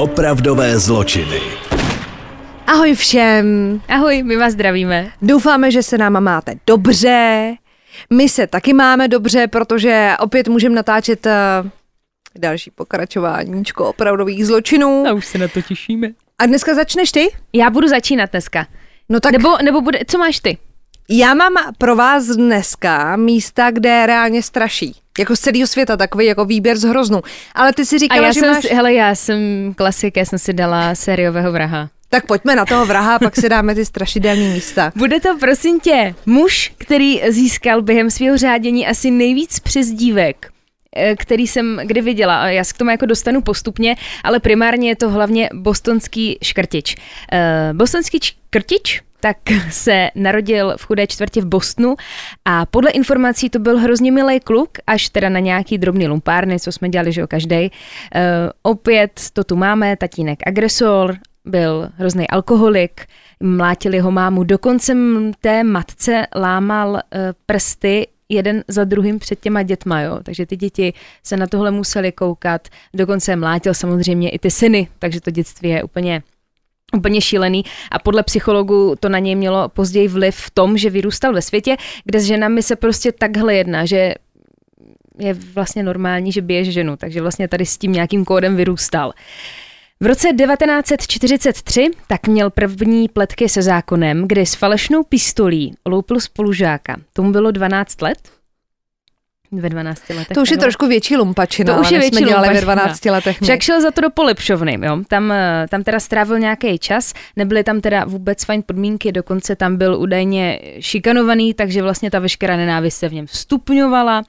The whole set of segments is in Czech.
Opravdové zločiny. Ahoj všem. Ahoj, my vás zdravíme. Doufáme, že se náma máte dobře. My se taky máme dobře, protože opět můžeme natáčet uh, další pokračováníčko opravdových zločinů. A už se na to těšíme. A dneska začneš ty? Já budu začínat dneska. No tak Nebo, nebo bude, co máš ty? Já mám pro vás dneska místa, kde reálně straší. Jako z celého světa, takový jako výběr z hroznu. Ale ty si A říkala, já že jsem, máš... si, hele, já jsem klasik, já jsem si dala sériového vraha. Tak pojďme na toho vraha a pak si dáme ty strašidelné místa. Bude to, prosím tě, muž, který získal během svého řádění asi nejvíc přezdívek který jsem kdy viděla. Já se k tomu jako dostanu postupně, ale primárně je to hlavně bostonský škrtič. Uh, bostonský škrtič tak se narodil v chudé čtvrti v Bostonu a podle informací to byl hrozně milý kluk, až teda na nějaký drobný lumpárny, co jsme dělali, že jo, každý. Uh, opět to tu máme, tatínek agresor, byl hrozný alkoholik, mlátil jeho mámu, dokonce té matce lámal prsty jeden za druhým před těma dětma, jo. Takže ty děti se na tohle museli koukat, dokonce mlátil samozřejmě i ty syny, takže to dětství je úplně úplně šílený a podle psychologů to na něj mělo později vliv v tom, že vyrůstal ve světě, kde s ženami se prostě takhle jedná, že je vlastně normální, že bije ženu, takže vlastně tady s tím nějakým kódem vyrůstal. V roce 1943 tak měl první pletky se zákonem, kdy s falešnou pistolí loupil spolužáka. Tomu bylo 12 let. Ve 12 letech. To už je takhle. trošku větší lumpačina, To už je my jsme větší dělali ve lumpačina. 12 letech. Však šel za to do polepšovny, jo. Tam, eh, tam teda strávil nějaký čas, nebyly tam teda vůbec fajn podmínky, dokonce tam byl údajně šikanovaný, takže vlastně ta veškerá nenávist se v něm stupňovala.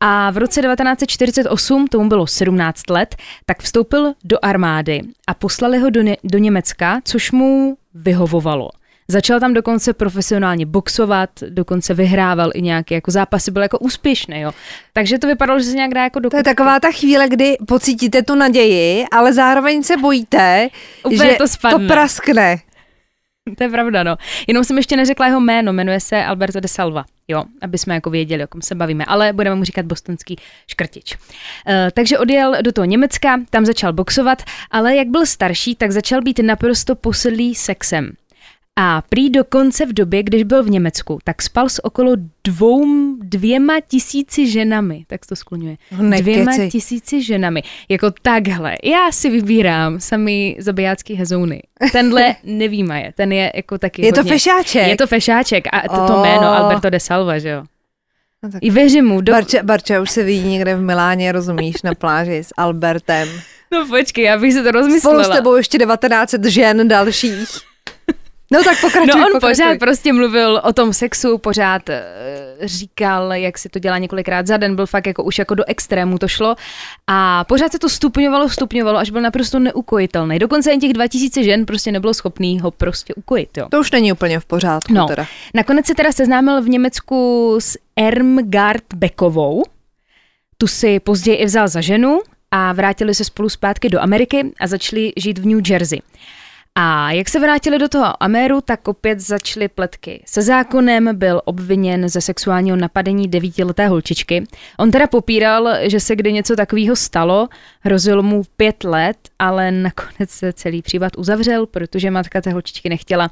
A v roce 1948, tomu bylo 17 let, tak vstoupil do armády a poslali ho do, Ně- do Německa, což mu vyhovovalo. Začal tam dokonce profesionálně boxovat, dokonce vyhrával i nějaké jako zápasy, byl jako úspěšný, jo. Takže to vypadalo, že se nějak dá jako do To je taková ta chvíle, kdy pocítíte tu naději, ale zároveň se bojíte, Úplně že to spadne. to praskne. To je pravda, no. Jenom jsem ještě neřekla jeho jméno, jmenuje se Alberto de Salva, jo, aby jsme jako věděli, o kom se bavíme, ale budeme mu říkat bostonský škrtič. Uh, takže odjel do toho Německa, tam začal boxovat, ale jak byl starší, tak začal být naprosto posedlý sexem. A prý dokonce v době, když byl v Německu, tak spal s okolo dvou, dvěma tisíci ženami, tak to skloňuje. Dvěma tisíci ženami. Jako takhle. Já si vybírám sami zabijácký hezouny. Tenhle nevýmaje, ten je jako taky Je to hodně. fešáček. Je to fešáček a to, to Oh. jméno Alberto de Salva, že jo. No tak- I věřím mu. Do... Barča, Barča už se ví někde v Miláně, rozumíš, na pláži s Albertem. No počkej, já bych se to Spolu rozmyslela. s tebou ještě 1900 žen dalších. No tak pokračuj, No on pokračuj. pořád prostě mluvil o tom sexu, pořád eh, říkal, jak si to dělá několikrát za den, byl fakt jako už jako do extrému to šlo a pořád se to stupňovalo, stupňovalo, až byl naprosto neukojitelný. Dokonce jen těch 2000 žen prostě nebylo schopný ho prostě ukojit, jo. To už není úplně v pořádku No, teda. nakonec se teda seznámil v Německu s Ermgard Beckovou, tu si později i vzal za ženu a vrátili se spolu zpátky do Ameriky a začali žít v New Jersey. A jak se vrátili do toho Ameru, tak opět začaly pletky. Se zákonem byl obviněn ze sexuálního napadení devítileté holčičky. On teda popíral, že se kdy něco takového stalo, hrozilo mu pět let, ale nakonec se celý případ uzavřel, protože matka té holčičky nechtěla,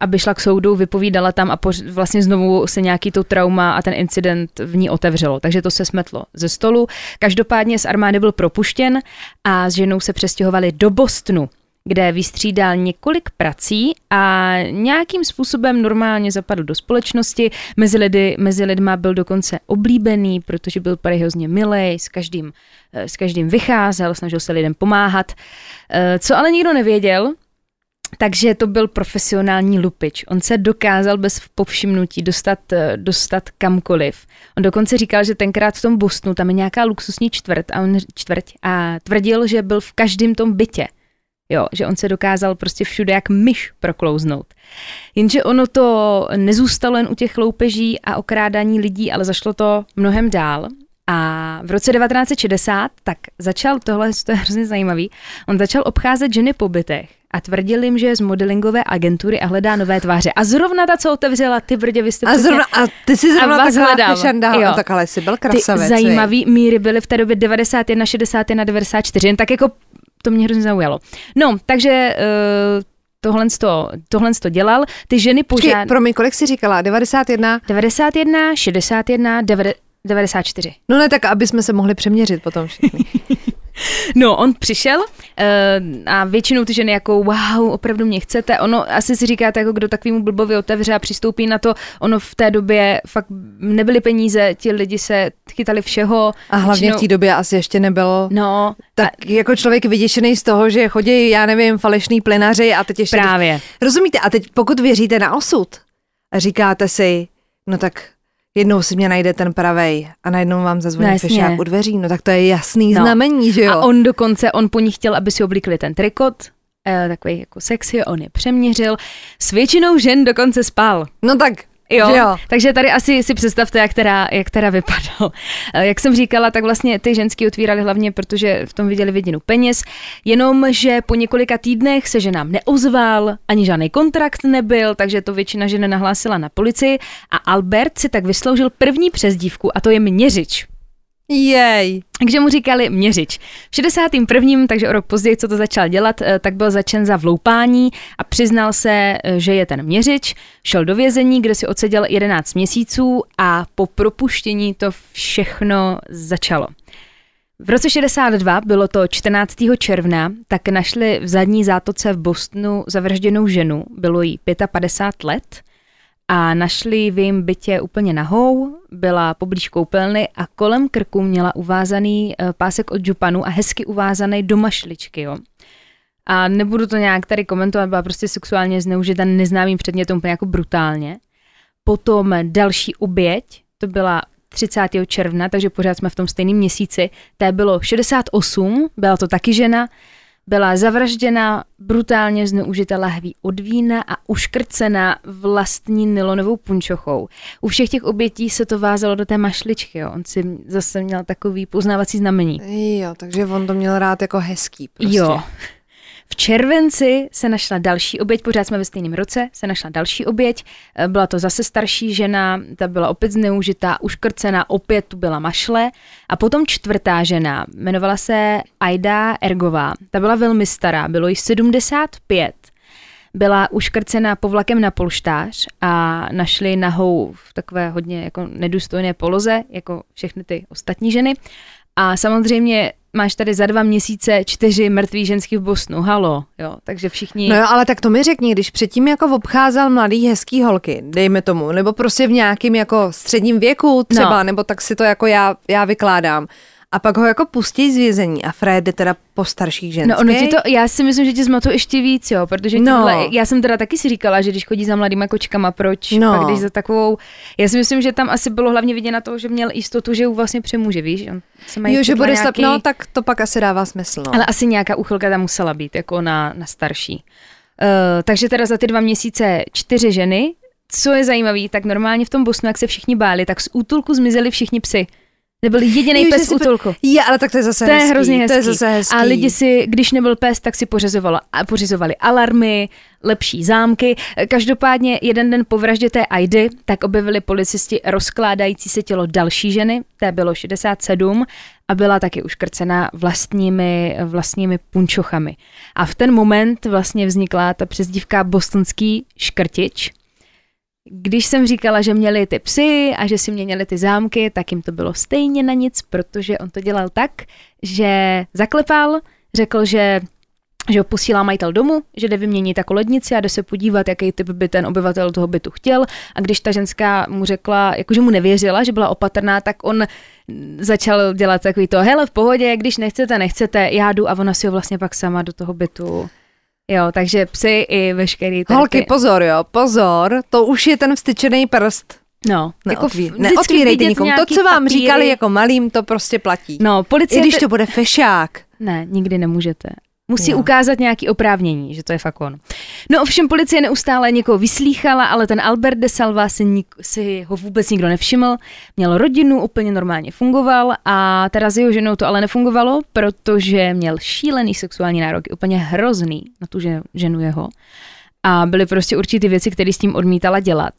aby šla k soudu, vypovídala tam a poř- vlastně znovu se nějaký to trauma a ten incident v ní otevřelo. Takže to se smetlo ze stolu. Každopádně z armády byl propuštěn a s ženou se přestěhovali do Bostonu kde vystřídal několik prací a nějakým způsobem normálně zapadl do společnosti. Mezi, lidi, mezi lidma byl dokonce oblíbený, protože byl hrozně milej, s každým, eh, s každým vycházel, snažil se lidem pomáhat. Eh, Co ale nikdo nevěděl, takže to byl profesionální lupič. On se dokázal bez povšimnutí dostat, eh, dostat kamkoliv. On dokonce říkal, že tenkrát v tom Bostonu tam je nějaká luxusní čtvrt a, on, čtvrť a tvrdil, že byl v každém tom bytě. Jo, že on se dokázal prostě všude jak myš proklouznout. Jenže ono to nezůstalo jen u těch loupeží a okrádání lidí, ale zašlo to mnohem dál. A v roce 1960 tak začal, tohle to je hrozně zajímavý, on začal obcházet ženy po bytech a tvrdil jim, že je z modelingové agentury a hledá nové tváře. A zrovna ta, co otevřela, ty brdě, vy jste A, zrovna, a ty jsi zrovna vás taková fešanda, Jo. no, tak ale jsi byl ty krasavec. zajímavý míry byly v té době 91, 61, 94, jen tak jako to mě hrozně zaujalo. No, takže uh, tohle, to, tohle to dělal. Ty ženy Počkej, požádaly... pro mě, kolik jsi říkala? 91? 91, 61, 94. No ne, tak aby jsme se mohli přeměřit potom všichni. No, on přišel uh, a většinou ty ženy jako wow, opravdu mě chcete. Ono asi si říkáte, jako kdo takovýmu blbovi otevře a přistoupí na to. Ono v té době fakt nebyly peníze, ti lidi se chytali všeho. A hlavně v té době asi ještě nebylo. No, tak a... jako člověk vyděšený z toho, že chodí, já nevím, falešný plynaři a teď ještě... Právě. Rozumíte? A teď pokud věříte na osud a říkáte si, no tak jednou si mě najde ten pravej a najednou vám zazvoní no, fešák u dveří, no tak to je jasný no. znamení, že jo? A on dokonce, on po ní chtěl, aby si oblikli ten trikot, eh, takový jako sexy, on je přeměřil, s většinou žen dokonce spal. No tak Jo, jo, takže tady asi si představte, jak teda, jak teda vypadal. Eh, jak jsem říkala, tak vlastně ty ženský otvírali hlavně, protože v tom viděli věděnu peněz, jenom, že po několika týdnech se ženám neozval, ani žádný kontrakt nebyl, takže to většina žen nahlásila na policii a Albert si tak vysloužil první přezdívku a to je měřič. Jej. Takže mu říkali měřič. V 61. takže o rok později, co to začal dělat, eh, tak byl začen za vloupání a přiznal se, eh, že je ten měřič. Šel do vězení, kde si odseděl 11 měsíců a po propuštění to všechno začalo. V roce 62, bylo to 14. června, tak našli v zadní zátoce v Bostonu zavražděnou ženu, bylo jí 55 let a našli v jejím bytě úplně nahou, byla poblíž koupelny a kolem krku měla uvázaný eh, pásek od džupanu a hezky uvázaný do mašličky, jo. A nebudu to nějak tady komentovat, byla prostě sexuálně zneužita neznámým předmětem úplně jako brutálně. Potom další oběť, to byla 30. června, takže pořád jsme v tom stejném měsíci, té bylo 68, byla to taky žena, byla zavražděna, brutálně zneužita lahví od vína a uškrcena vlastní nylonovou punčochou. U všech těch obětí se to vázalo do té mašličky, jo. on si zase měl takový poznávací znamení. Jo, takže on to měl rád jako hezký prostě. Jo. V červenci se našla další oběť, pořád jsme ve stejném roce, se našla další oběť, e, byla to zase starší žena, ta byla opět zneužitá, uškrcená, opět tu byla mašle. A potom čtvrtá žena, jmenovala se Aida Ergová, ta byla velmi stará, bylo jí 75, byla uškrcená povlakem na polštář a našli nahou v takové hodně jako nedůstojné poloze, jako všechny ty ostatní ženy. A samozřejmě máš tady za dva měsíce čtyři mrtvý ženský v Bosnu, halo, jo, takže všichni... No jo, ale tak to mi řekni, když předtím jako obcházel mladý hezký holky, dejme tomu, nebo prostě v nějakým jako středním věku třeba, no. nebo tak si to jako já, já vykládám a pak ho jako pustí z vězení a Fred jde teda po starších ženských. No ono ti to, já si myslím, že ti zmatou ještě víc, jo, protože tímhle, no. já jsem teda taky si říkala, že když chodí za mladýma kočkama, proč no. pak když za takovou, já si myslím, že tam asi bylo hlavně vidět na to, že měl jistotu, že ju vlastně přemůže, víš, on se mají jo, že bude nějaký... no tak to pak asi dává smysl. No. Ale asi nějaká uchylka tam musela být, jako na, na starší. Uh, takže teda za ty dva měsíce čtyři ženy, co je zajímavé, tak normálně v tom Bosnu, jak se všichni báli, tak z útulku zmizeli všichni psy. Nebyl jediný pes v útulku. Je, ale tak to je zase to hezký. je hrozně hezký. To je zase hezký. A lidi si, když nebyl pes, tak si pořizovali, pořizovali alarmy, lepší zámky. Každopádně jeden den po vraždě té Aidy, tak objevili policisti rozkládající se tělo další ženy, té bylo 67 a byla taky uškrcena vlastními, vlastními punčochami. A v ten moment vlastně vznikla ta přezdívka bostonský škrtič, když jsem říkala, že měli ty psy a že si měnili ty zámky, tak jim to bylo stejně na nic, protože on to dělal tak, že zaklepal, řekl, že že ho posílá majitel domů, že jde vyměnit jako lednici a jde se podívat, jaký typ by ten obyvatel toho bytu chtěl. A když ta ženská mu řekla, jakože mu nevěřila, že byla opatrná, tak on začal dělat takový to, hele v pohodě, když nechcete, nechcete, já jdu a ona si ho vlastně pak sama do toho bytu Jo, takže psy i veškerý... Holky, ty... pozor, jo, pozor, to už je ten vstyčený prst. No, Neotví, jako neotvírejte nikomu. To, co vám papíry. říkali jako malým, to prostě platí. No, policie... I když to bude fešák. Ne, nikdy nemůžete. Musí no. ukázat nějaký oprávnění, že to je fakt on. No ovšem policie neustále někoho vyslýchala, ale ten Albert de Salva si, nik, si ho vůbec nikdo nevšiml. Měl rodinu, úplně normálně fungoval a teda s jeho ženou to ale nefungovalo, protože měl šílený sexuální nároky, úplně hrozný na tu ženu jeho. A byly prostě určitý věci, které s tím odmítala dělat.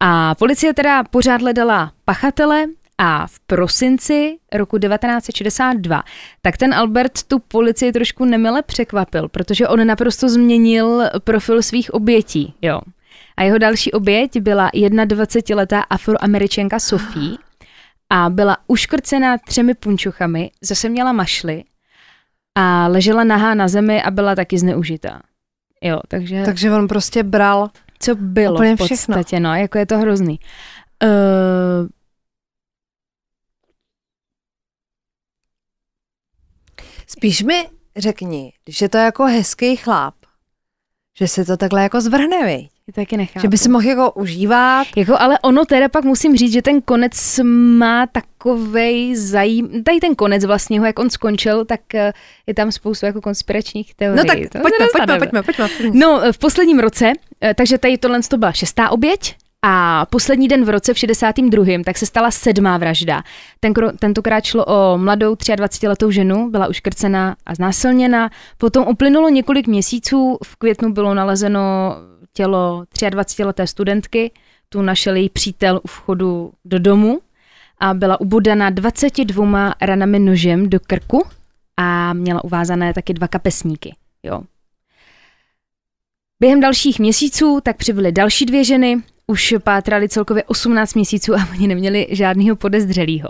A policie teda pořád hledala pachatele A v prosinci roku 1962, tak ten Albert tu policii trošku nemile překvapil, protože on naprosto změnil profil svých obětí, jo. A jeho další oběť byla 21-letá afroameričanka Sophie a byla uškrcena třemi punčuchami, zase měla mašly a ležela nahá na zemi a byla taky zneužitá. Jo, takže... Takže on prostě bral co bylo v podstatě, všechno. no, jako je to hrozný. Uh, Spíš mi řekni, když je to jako hezký chlap, že se to takhle jako zvrhne, viď? taky nechápu. Že by si mohl jako užívat. Jako, ale ono teda pak musím říct, že ten konec má takovej zajím... Tady ten konec vlastně, jak on skončil, tak eh, je tam spoustu jako konspiračních teorií. No tak To pojďme, pojďme, pojďme, pojďme, pojďme. No, v posledním roce, eh, takže tady tohle to byla šestá oběť, a poslední den v roce v 62. tak se stala sedmá vražda. Tenkro, tentokrát šlo o mladou 23-letou ženu, byla uškrcena a znásilněna. Potom uplynulo několik měsíců, v květnu bylo nalezeno tělo 23-leté studentky, tu našel její přítel u vchodu do domu a byla ubodaná 22 ranami nožem do krku a měla uvázané taky dva kapesníky. Jo. Během dalších měsíců tak přibyly další dvě ženy, už pátrali celkově 18 měsíců a oni neměli žádného podezřelého.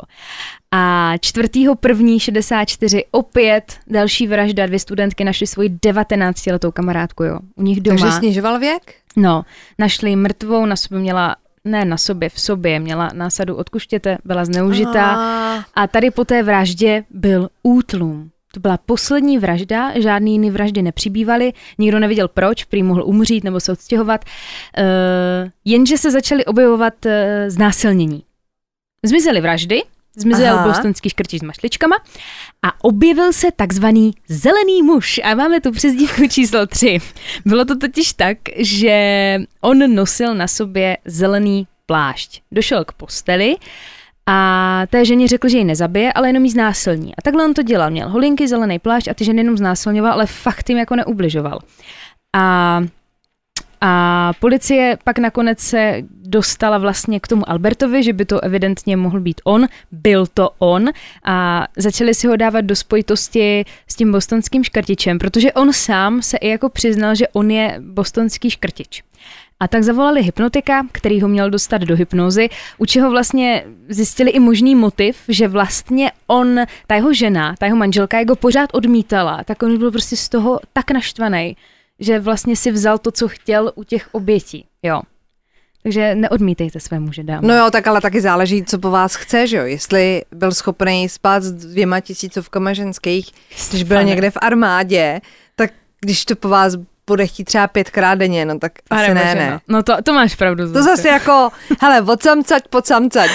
A 4. 1. 64 opět další vražda, dvě studentky našly svoji 19-letou kamarádku, jo, u nich doma. Takže snižoval věk? No, našli mrtvou, na sobě měla, ne na sobě, v sobě, měla násadu od kuštěte, byla zneužitá. A, A tady po té vraždě byl útlum. To byla poslední vražda, žádný jiný vraždy nepřibývaly, nikdo nevěděl proč, prý mohl umřít nebo se odstěhovat, uh, jenže se začaly objevovat uh, znásilnění. Zmizely vraždy, zmizel Aha. bostonský škrtič s mašličkama a objevil se takzvaný zelený muž a máme tu přezdívku číslo 3. Bylo to totiž tak, že on nosil na sobě zelený plášť. Došel k posteli a té ženě řekl, že ji nezabije, ale jenom ji znásilní. A takhle on to dělal. Měl holinky, zelený plášť a ty ženy jenom znásilňoval, ale fakt jim jako neubližoval. A a policie pak nakonec se dostala vlastně k tomu Albertovi, že by to evidentně mohl být on. Byl to on a začali si ho dávat do spojitosti s tím bostonským škrtičem, protože on sám se i jako přiznal, že on je bostonský škrtič. A tak zavolali hypnotika, který ho měl dostat do hypnozy, u čeho vlastně zjistili i možný motiv, že vlastně on, ta jeho žena, ta jeho manželka, jak ho pořád odmítala, tak on byl prostě z toho tak naštvaný, že vlastně si vzal to, co chtěl u těch obětí. Jo. Takže neodmítejte své muže, dámy. No jo, tak ale taky záleží, co po vás chce, že jo? Jestli byl schopný spát s dvěma tisícovkama ženských, když byl Pane. někde v armádě, tak když to po vás bude chtít třeba pětkrát denně, no tak Pane asi ne, ne. No, to, to máš pravdu. To Zuzko. zase jako, hele, od samcať po samcať.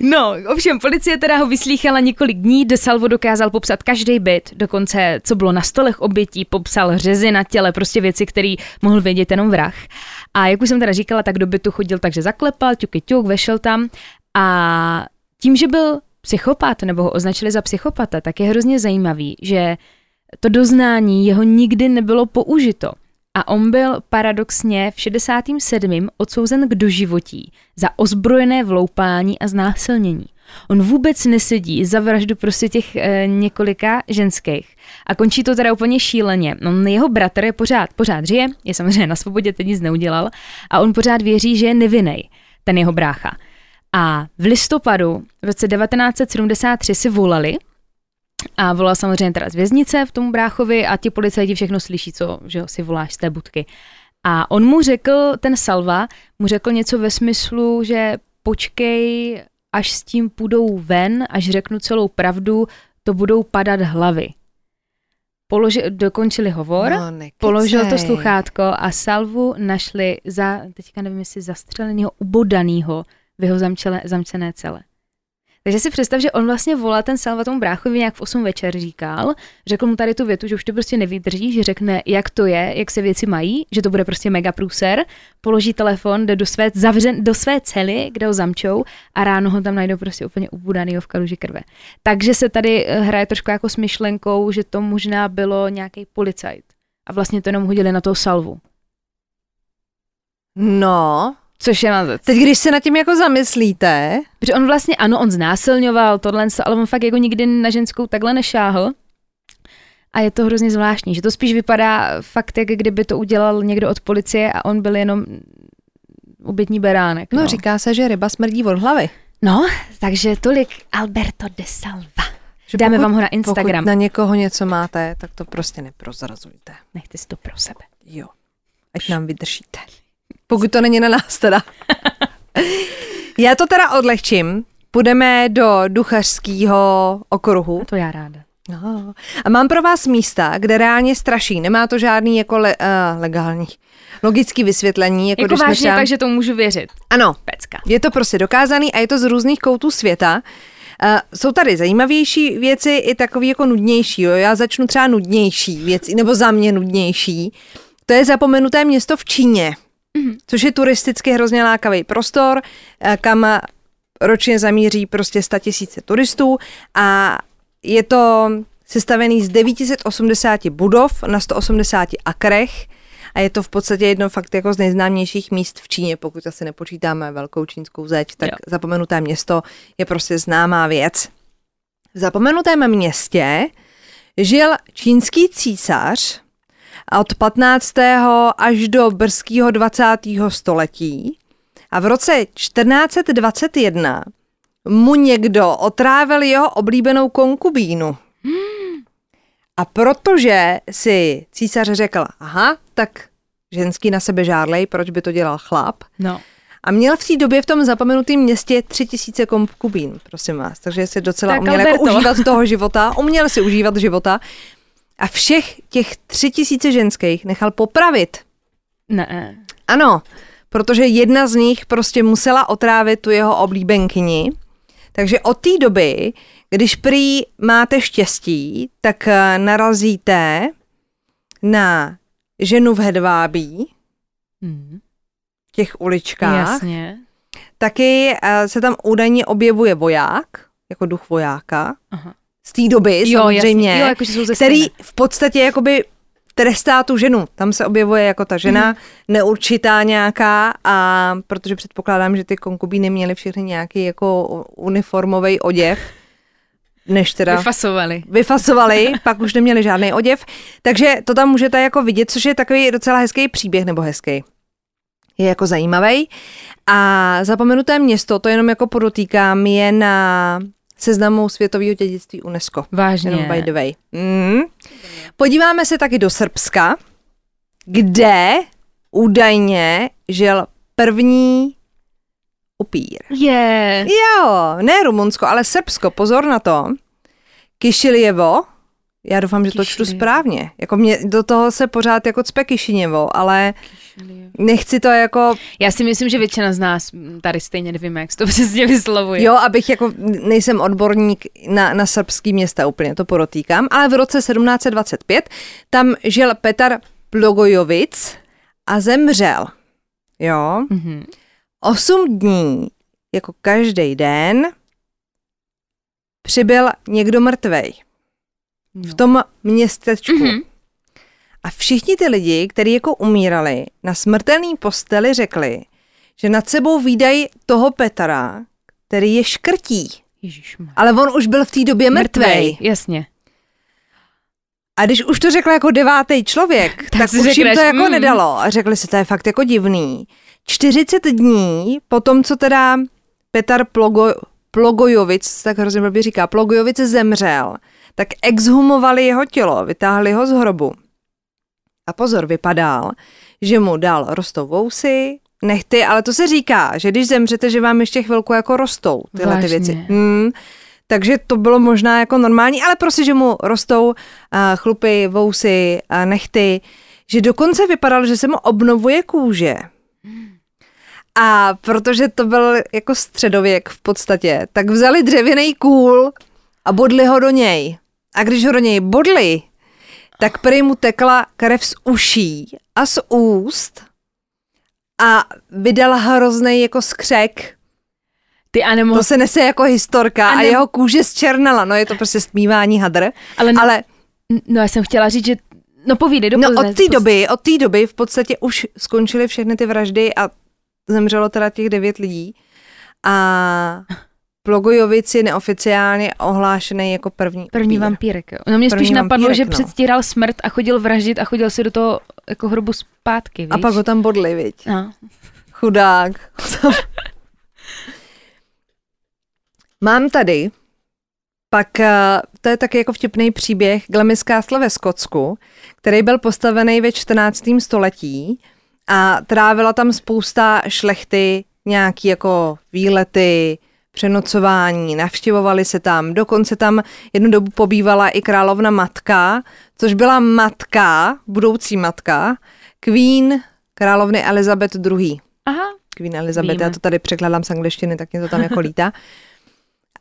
No, ovšem, policie teda ho vyslýchala několik dní, De Salvo dokázal popsat každý byt, dokonce co bylo na stolech obětí, popsal řezy na těle, prostě věci, které mohl vědět jenom vrah. A jak už jsem teda říkala, tak do bytu chodil takže zaklepal, ťuky ťuk, vešel tam a tím, že byl psychopat, nebo ho označili za psychopata, tak je hrozně zajímavý, že to doznání jeho nikdy nebylo použito. A on byl paradoxně v 67. odsouzen k doživotí za ozbrojené vloupání a znásilnění. On vůbec nesedí za vraždu prostě těch e, několika ženských. A končí to teda úplně šíleně. On, jeho bratr je pořád, pořád žije, je samozřejmě na svobodě, teď nic neudělal, a on pořád věří, že je nevinný, ten jeho brácha. A v listopadu v roce 1973 si volali, a volal samozřejmě teda z věznice v tomu bráchovi a ti policajti všechno slyší, co že ho si voláš z té budky. A on mu řekl, ten Salva, mu řekl něco ve smyslu, že počkej, až s tím půjdou ven, až řeknu celou pravdu, to budou padat hlavy. Položi, dokončili hovor, No, nekecej. položil to sluchátko a Salvu našli za, teďka nevím, jestli zastřelenýho, ubodanýho v jeho zamčele, zamčené cele. Takže si představ, že on vlastně volá ten Salva tomu bráchovi nějak v 8 večer říkal, řekl mu tady tu větu, že už to prostě nevydrží, že řekne, jak to je, jak se věci mají, že to bude prostě mega průser, položí telefon, jde do své, zavřen, do své cely, kde ho zamčou a ráno ho tam najdou prostě úplně ubudanýho v kaluži krve. Takže se tady eh, hraje trošku jako s myšlenkou, že to možná bylo nějaký policajt. A vlastně to jenom hodili na toho Salvu. No, Což je mazec. Teď, když se nad tím jako zamyslíte, Protože on vlastně, ano, on znásilňoval tohle, ale on fakt jako nikdy na ženskou takhle nešáhl. A je to hrozně zvláštní, že to spíš vypadá fakt, jak kdyby to udělal někdo od policie a on byl jenom obětní beránek. no, No, říká se, že ryba smrdí od hlavy. no takže tolik Alberto de Salva. Že Dáme pokud- vám ho na Instagram. Pokud na někoho něco máte, tak to prostě neprozrazujte. Nechte si to pro sebe. Jo. Ať nám vydržíte. Pokud to není na nás teda. Já to teda odlehčím. Půjdeme do duchařského okruhu. A to já ráda. No. A mám pro vás místa, kde reálně straší. Nemá to žádný jako le, uh, legální, logický vysvětlení. Jako, Jako když vážně, třeba... takže to můžu věřit. Ano, Pecka. je to prostě dokázaný a je to z různých koutů světa. Uh, jsou tady zajímavější věci i takový jako nudnější. Jo? Já začnu třeba nudnější věci, nebo za mě nudnější. To je zapomenuté město v Číně, mm-hmm. což je turisticky hrozně lákavý prostor, eh, kam ročně zamíří prostě 100 tisíce turistů a je to sestavený z 980 budov na 180 akrech a je to v podstatě jedno fakt jako z nejznámějších míst v Číně, pokud asi nepočítáme velkou čínskou zeď, tak Jo. zapomenuté město je prostě známá věc. V zapomenutém městě žil čínský císař od 15. až do brzkého 20. století a v roce 1421 mu někdo otrávil jeho oblíbenou konkubínu. A protože si císař řekl, aha, tak ženský na sebe žárlej, proč by to dělal chlap, No. a měl v té době v tom zapomenutém městě tři tisíce konkubín, prosím vás. Takže si docela Tak, uměl jako užívat toho života, uměl si užívat života. A všech těch tři tisíce ženských nechal popravit. Ne. Ano, protože jedna z nich prostě musela otrávit tu jeho oblíbenkyni. Takže od té doby, když prý máte štěstí, tak eh, narazíte na ženu v hedvábí, Hmm. v těch uličkách. Jasně. Taky eh, se tam údajně objevuje voják, jako duch vojáka, Aha. Z té doby Jo, samozřejmě. Jo, jakože jsou ze který v podstatě jakoby trestá tu ženu. Tam se objevuje jako ta žena Mhm. neurčitá nějaká a protože předpokládám, že ty konkubíny měly všechny nějaký jako uniformový oděv, než teda Vyfasovali. vyfasovali, pak už neměli žádný oděv, takže to tam můžete jako vidět, což je takový docela hezký příběh, nebo hezký. Je jako zajímavý. A zapomenuté město, to jenom jako podotýkám, je na seznamu světového dědictví UNESCO. Vážně. Jenom by the way. Mm. Podíváme se taky do Srbska, kde údajně žil první upír. Je. Jo, ne Rumunsko, ale Srbsko, pozor na to. Kišiljevo, já doufám, že to čtu správně. Jako mě do toho se pořád jako cpe Kišiněvo, ale nechci to jako, Já si myslím, že většina z nás tady stejně nevíme, jak to přesně vyslovuje. jo, abych jako, nejsem odborník na, na srbský města úplně, to podotýkám, ale v roce 1725 tam žil Petar Plogojovic a zemřel. Jo, Mhm. osm dní, jako každý den, přibyl někdo mrtvej v tom městečku. Mhm. Mm-hmm. A všichni ty lidi, kteří jako umírali, na smrtelný posteli řekli, že nad sebou výdají toho Petra, který je škrtí. Ježišmar. Ale on už byl v té době mrtvej. Jasně. A když už to řekl jako devátý člověk, tak, Tak už jim řekneš, to jako mm. nedalo. A řekli si, to je fakt jako divný. 40 dní po tom, co teda Petar Plogo, Plogojovic, tak hrozně blbě říká, Plogojovic zemřel, tak exhumovali jeho tělo, vytáhli ho z hrobu. A pozor, vypadal, že mu dal rostou vousy, nechty, ale to se říká, že když zemřete, že vám ještě chvilku jako rostou tyhle ty Vážně? věci. Hmm, takže to bylo možná jako normální, ale prostě, že mu rostou uh, chlupy, vousy, uh, nechty, že dokonce vypadalo, že se mu obnovuje kůže. A protože to byl jako středověk v podstatě, tak vzali dřevěný kůl a bodli ho do něj. A když ho do něj bodli, tak prý mu tekla krev z uší a z úst a vydala hrozný jako skřek. Ty a nemohl... To se nese jako historka A a, jeho kůže zčernala. No je to prostě stmívání hadr. Ale, ne, Ale no já jsem chtěla říct, že... No povídej, no, dopozdne, od té doby, od té doby v podstatě už skončily všechny ty vraždy a zemřelo teda těch devět lidí a Plogojovic je neoficiálně ohlášený jako první První upír. vampírek, jo. No mě První spíš napadlo, vampírek, že no. předstíral smrt a chodil vraždit a chodil si do toho jako hrobu zpátky, víš? A pak ho tam bodli, viď? No. Chudák. Mám tady, pak eh, to je taky jako vtipný příběh Glamis Castle ve Skotsku, který byl postavený ve 14. století a trávila tam spousta šlechty, nějaký jako výlety, přenocování, navštěvovali se tam, dokonce tam jednu dobu pobývala i královna matka, což byla matka, budoucí matka, Queen královny Elizabeth II. Aha, Queen Elizabeth, Víme. já to tady překladám z angličtiny, tak mě to tam jako lítá.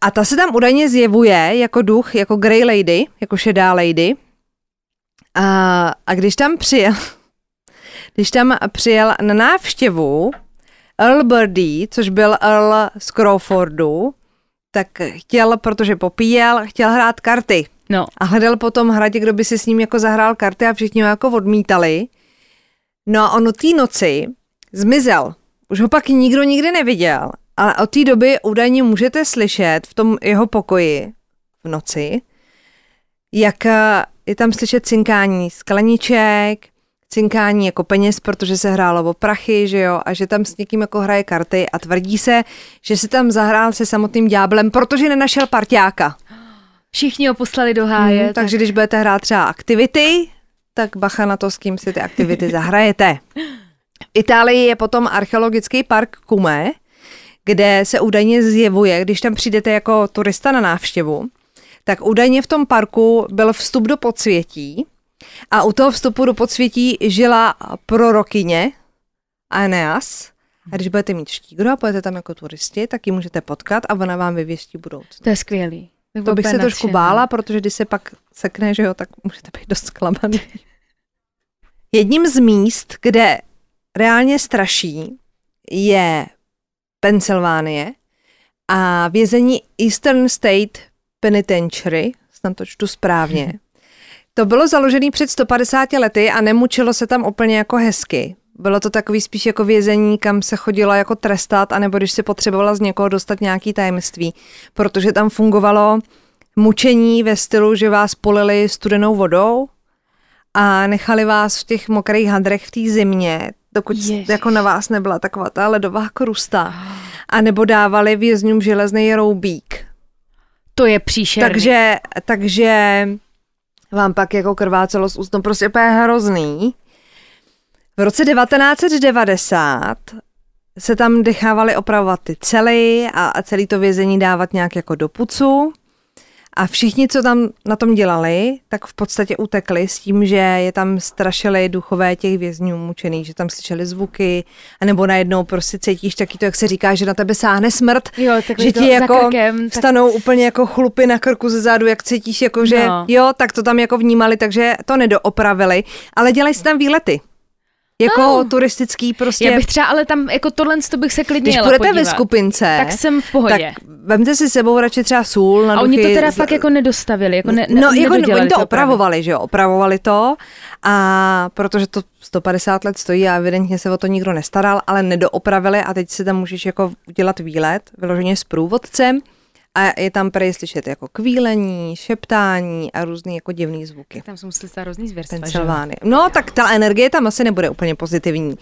A ta se tam údajně zjevuje jako duch, jako Grey Lady, jako šedá lady. A, a když tam přijel, když tam přijel na návštěvu Earl Birdie, což byl Earl z Crawfordu, tak chtěl, protože popíjel, chtěl hrát karty. no. A hledal po tom hradě, kdo by si s ním jako zahrál karty a všichni ho jako odmítali. No a on od té noci zmizel. Už ho pak nikdo nikdy neviděl. Ale od té doby údajně můžete slyšet v tom jeho pokoji v noci, jak eh, je tam slyšet cinkání skleniček, cinkání jako peněz, protože se hrálo o prachy, že jo, a že tam s někým jako hraje karty a tvrdí se, že se tam zahrál se samotným ďáblem, protože nenašel parťáka. Všichni ho poslali do háje. Hmm, takže když budete hrát třeba aktivity, tak bacha na to, s kým si ty aktivity zahrajete. V Itálii je potom archeologický park Cume, kde se údajně zjevuje, když tam přijdete jako turista na návštěvu, tak údajně v tom parku byl vstup do podsvětí a u toho vstupu do podsvětí žila prorokyně Aeneas. A když budete mít štígro a pojete tam jako turisti, tak ji můžete potkat a ona vám vyvěstí budoucnost. To je skvělý. To bych se trošku bála, protože když se pak sekne, že jo, tak můžete být dost zklamaný. Jedním z míst, kde reálně straší, je Pensylvánie a vězení Eastern State Penitentiary, snad to čtu správně. To bylo založené před 150 lety a nemučilo se tam úplně jako hezky. Bylo to takový spíš jako vězení, kam se chodilo jako trestat, anebo když si potřebovala z někoho dostat nějaký tajemství, protože tam fungovalo mučení ve stylu, že vás polili studenou vodou a nechali vás v těch mokrých hadrech v té zimě, dokud Ježiš. jako na vás nebyla taková ta ledová krusta. A nebo dávali vězňům železný roubík. To je příšerný. Takže, takže vám pak jako krvácelo z úst, no prostě úplně hrozný. V roce 1990 se tam dechávaly opravovat ty cely a, a celý to vězení dávat nějak jako do pucu. A všichni, co tam na tom dělali, tak v podstatě utekli s tím, že je tam strašili duchové těch vězňů mučených, že tam slyšeli zvuky, anebo najednou prostě cítíš taky to, jak se říká, že na tebe sáhne smrt, Jo, že ti jako krkem, tak- vstanou úplně jako chlupy na krku ze zádu, jak cítíš, jako že No. jo, tak to tam jako vnímali, takže to nedoopravili, ale dělají si tam výlety. Jako No. turistický prostě. Já bych třeba, ale tam jako tohle to bych se klidně Když budete ve skupince, tak jsem v pohodě. tak vemte si sebou radši třeba sůl na a oni to duchy, teda z- fakt jako nedostavili, jako ne, no, ne, jako nedodělali oni to opravy. opravovali, že jo, opravovali to a protože to 150 let stojí a evidentně se o to nikdo nestaral, ale nedoopravili a teď si tam můžeš jako udělat výlet, vyloženě s průvodcem a je tam prej slyšet jako kvílení, šeptání a různý jako divný zvuky. Tam jsou museli stát různý zvěrstva? Pensylvánie. No, tak ta energie tam asi nebude úplně pozitivní.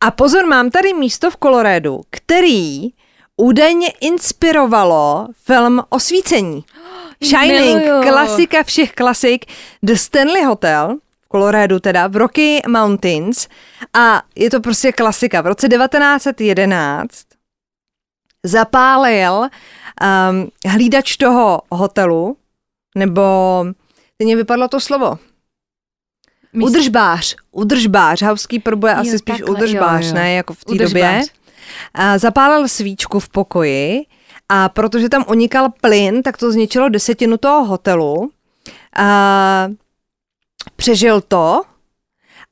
A pozor, mám tady místo v Kolorédu, který údajně inspirovalo film Osvícení. Shining, Miluju. klasika všech klasik, The Stanley Hotel, v Kolorédu teda, v Rocky Mountains a je to prostě klasika. V roce 1911 zapálil um, hlídač toho hotelu, nebo teď mě vypadlo to slovo, Místo- Udržbář, udržbář, housekeeper bude asi Jo, spíš takhle, udržbář, jo, jo. ne, jako v té době. A zapálil svíčku v pokoji a protože tam unikal plyn, tak to zničilo desetinu toho hotelu. A přežil to,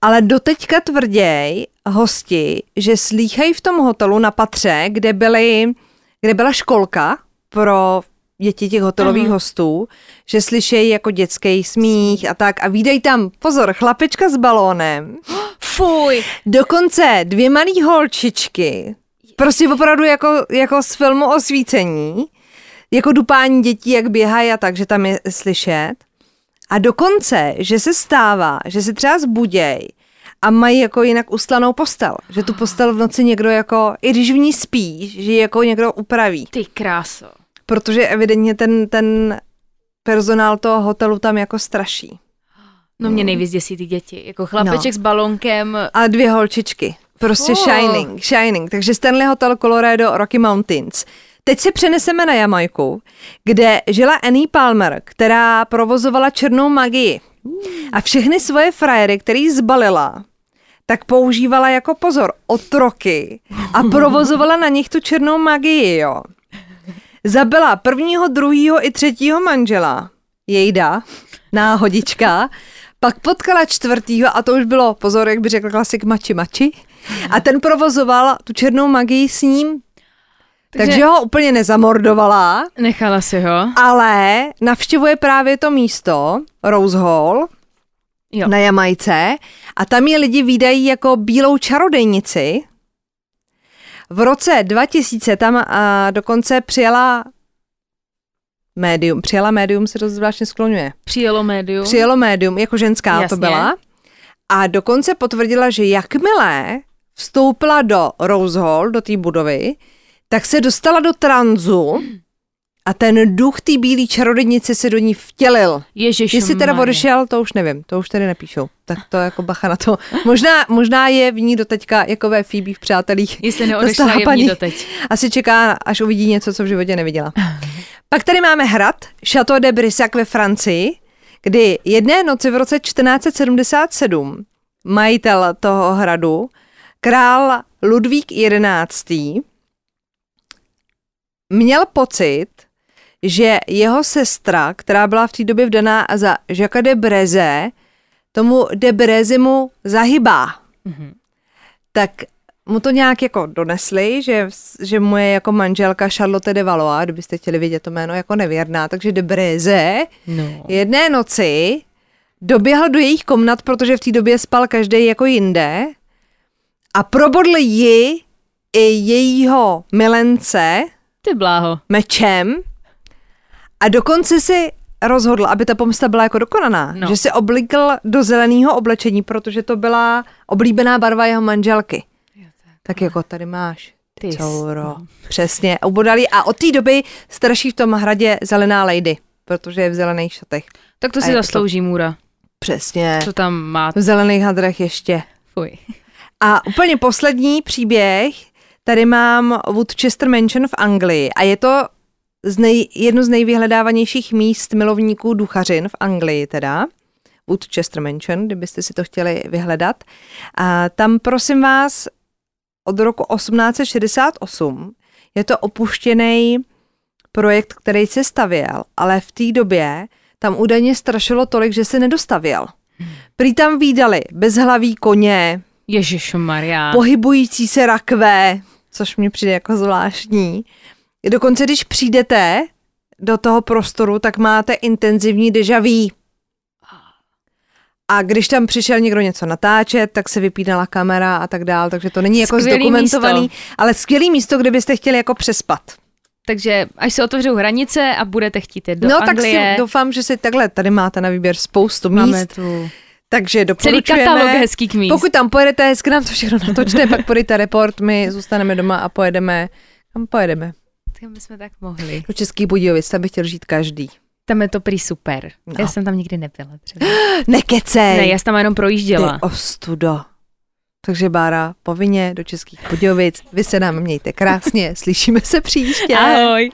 ale doteďka tvrděj hosti, že slýchají v tom hotelu na patře, kde, byly, kde byla školka pro děti těch hotelových Aha. hostů, že slyšejí jako dětský smích a tak. A výdají tam, pozor, chlapečka s balónem, Fuj, dokonce dvě malý holčičky. Prostě opravdu jako, jako z filmu Osvícení, jako dupání dětí, jak běhají a tak, že tam je slyšet. A dokonce, že se stává, že se třeba zbuděj a mají jako jinak ustanou postel. Že tu postel v noci někdo jako, i když v ní spí, že ji jako někdo upraví. Ty kráso. Protože evidentně ten, ten personál toho hotelu tam jako straší. No mě nejvíc děsí ty děti. Jako chlapeček no. s balonkem. A dvě holčičky. Prostě oh. Shining, Shining. Takže Stanley Hotel Colorado Rocky Mountains. Teď se přeneseme na Jamajku, kde žila Annie Palmer, která provozovala černou magii. A všechny svoje frajery, který zbalila, tak používala jako pozor otroky a provozovala na nich tu černou magii, jo. Zabila prvního, druhého i třetího manžela, jejda, náhodička, pak potkala čtvrtýho a to už bylo, pozor, jak by řekl klasik mači mači, a ten provozoval tu černou magii s ním. Takže, Takže ho úplně nezamordovala. Nechala si ho. Ale navštěvuje právě to místo, Rose Hall, jo. na Jamajce a tam je lidi výdají jako bílou čarodejnici. V roce 2000 tam a dokonce přijela médium. Přijela médium se to zvláštně skloňuje. Přijelo médium. Přijelo médium, jako ženská Jasně. to byla. A dokonce potvrdila, že jakmile vstoupila do Rose Hall, do té budovy, tak se dostala do tranzu a ten duch té bílé čarodějnice se do ní vtělil. Ježiš Jestli teda odešel, to už nevím, to už tady nepíšou. Tak to jako bacha na to. Možná, možná je v ní doteďka jako ve Phoebe v Přátelích. Jestli neodešla je v ní doteď. Asi čeká, až uvidí něco, co v životě neviděla. Pak tady máme hrad Chateau de Brissac ve Francii, kdy jedné noci v roce 1477 majitel toho hradu, král Ludvík XI. Měl pocit, že jeho sestra, která byla v té době vdaná za Jacques de Breze, tomu de Breze mu zahybá. Mm-hmm. Tak mu to nějak jako donesli, že, že moje jako manželka Charlotte de Valois, kdybyste chtěli vidět to jméno, jako nevěrná, takže de Breze no. jedné noci doběhl do jejich komnat, protože v té době spal každý jako jinde a probodl ji i jejího milence Ty bláho. mečem a dokonce si rozhodl, aby ta pomsta byla jako dokonaná, no. že se oblíkl do zeleného oblečení, protože to byla oblíbená barva jeho manželky. tak. jako tady máš ty couro. No. Přesně, ubodali a od té doby straší v tom hradě zelená lady, protože je v zelených šatech. Tak to si zaslouží to... Můra. Přesně. Co tam má? V zelených hadrech ještě. Fuj. A úplně poslední příběh, tady mám Woodchester Mansion v Anglii a je to z nej, jedno z nejvyhledávanějších míst milovníků duchařin v Anglii teda. Woodchester Mansion, kdybyste si to chtěli vyhledat. A tam prosím vás od roku 1868 je to opuštěný projekt, který se stavěl, ale v té době tam údajně strašilo tolik, že se nedostavěl. Prý tam výdali bezhlaví koně, Ježíš Maria. pohybující se rakve, což mi přijde jako zvláštní. Dokonce, když přijdete do toho prostoru, tak máte intenzivní deja vu. A když tam přišel někdo něco natáčet, tak se vypínala kamera a tak dál, takže to není jako skvělý zdokumentovaný, místo. ale skvělý místo, kde byste chtěli jako přespat. Takže až se otevřou hranice a budete chtít jít do no, Anglie. tak si doufám, že si takhle, tady máte na výběr spoustu míst. Máme tu takže doporučujeme. Celý katalog hezkých míst. Pokud tam pojedete, hezky nám to všechno natočte, pak podejte report, my zůstaneme doma a pojedeme. Kam pojedeme? Tam bychom tak mohli. Do Český Budějovic, tam by chtěl žít každý. Tam je to prý super. No. Já jsem tam nikdy nebyla třeba. Nekecej. Ne, já jsem tam jenom projížděla. Ty ostudo. Takže Bára, povinně do Českých Budějovic. Vy se nám mějte krásně, slyšíme se příště. Ahoj.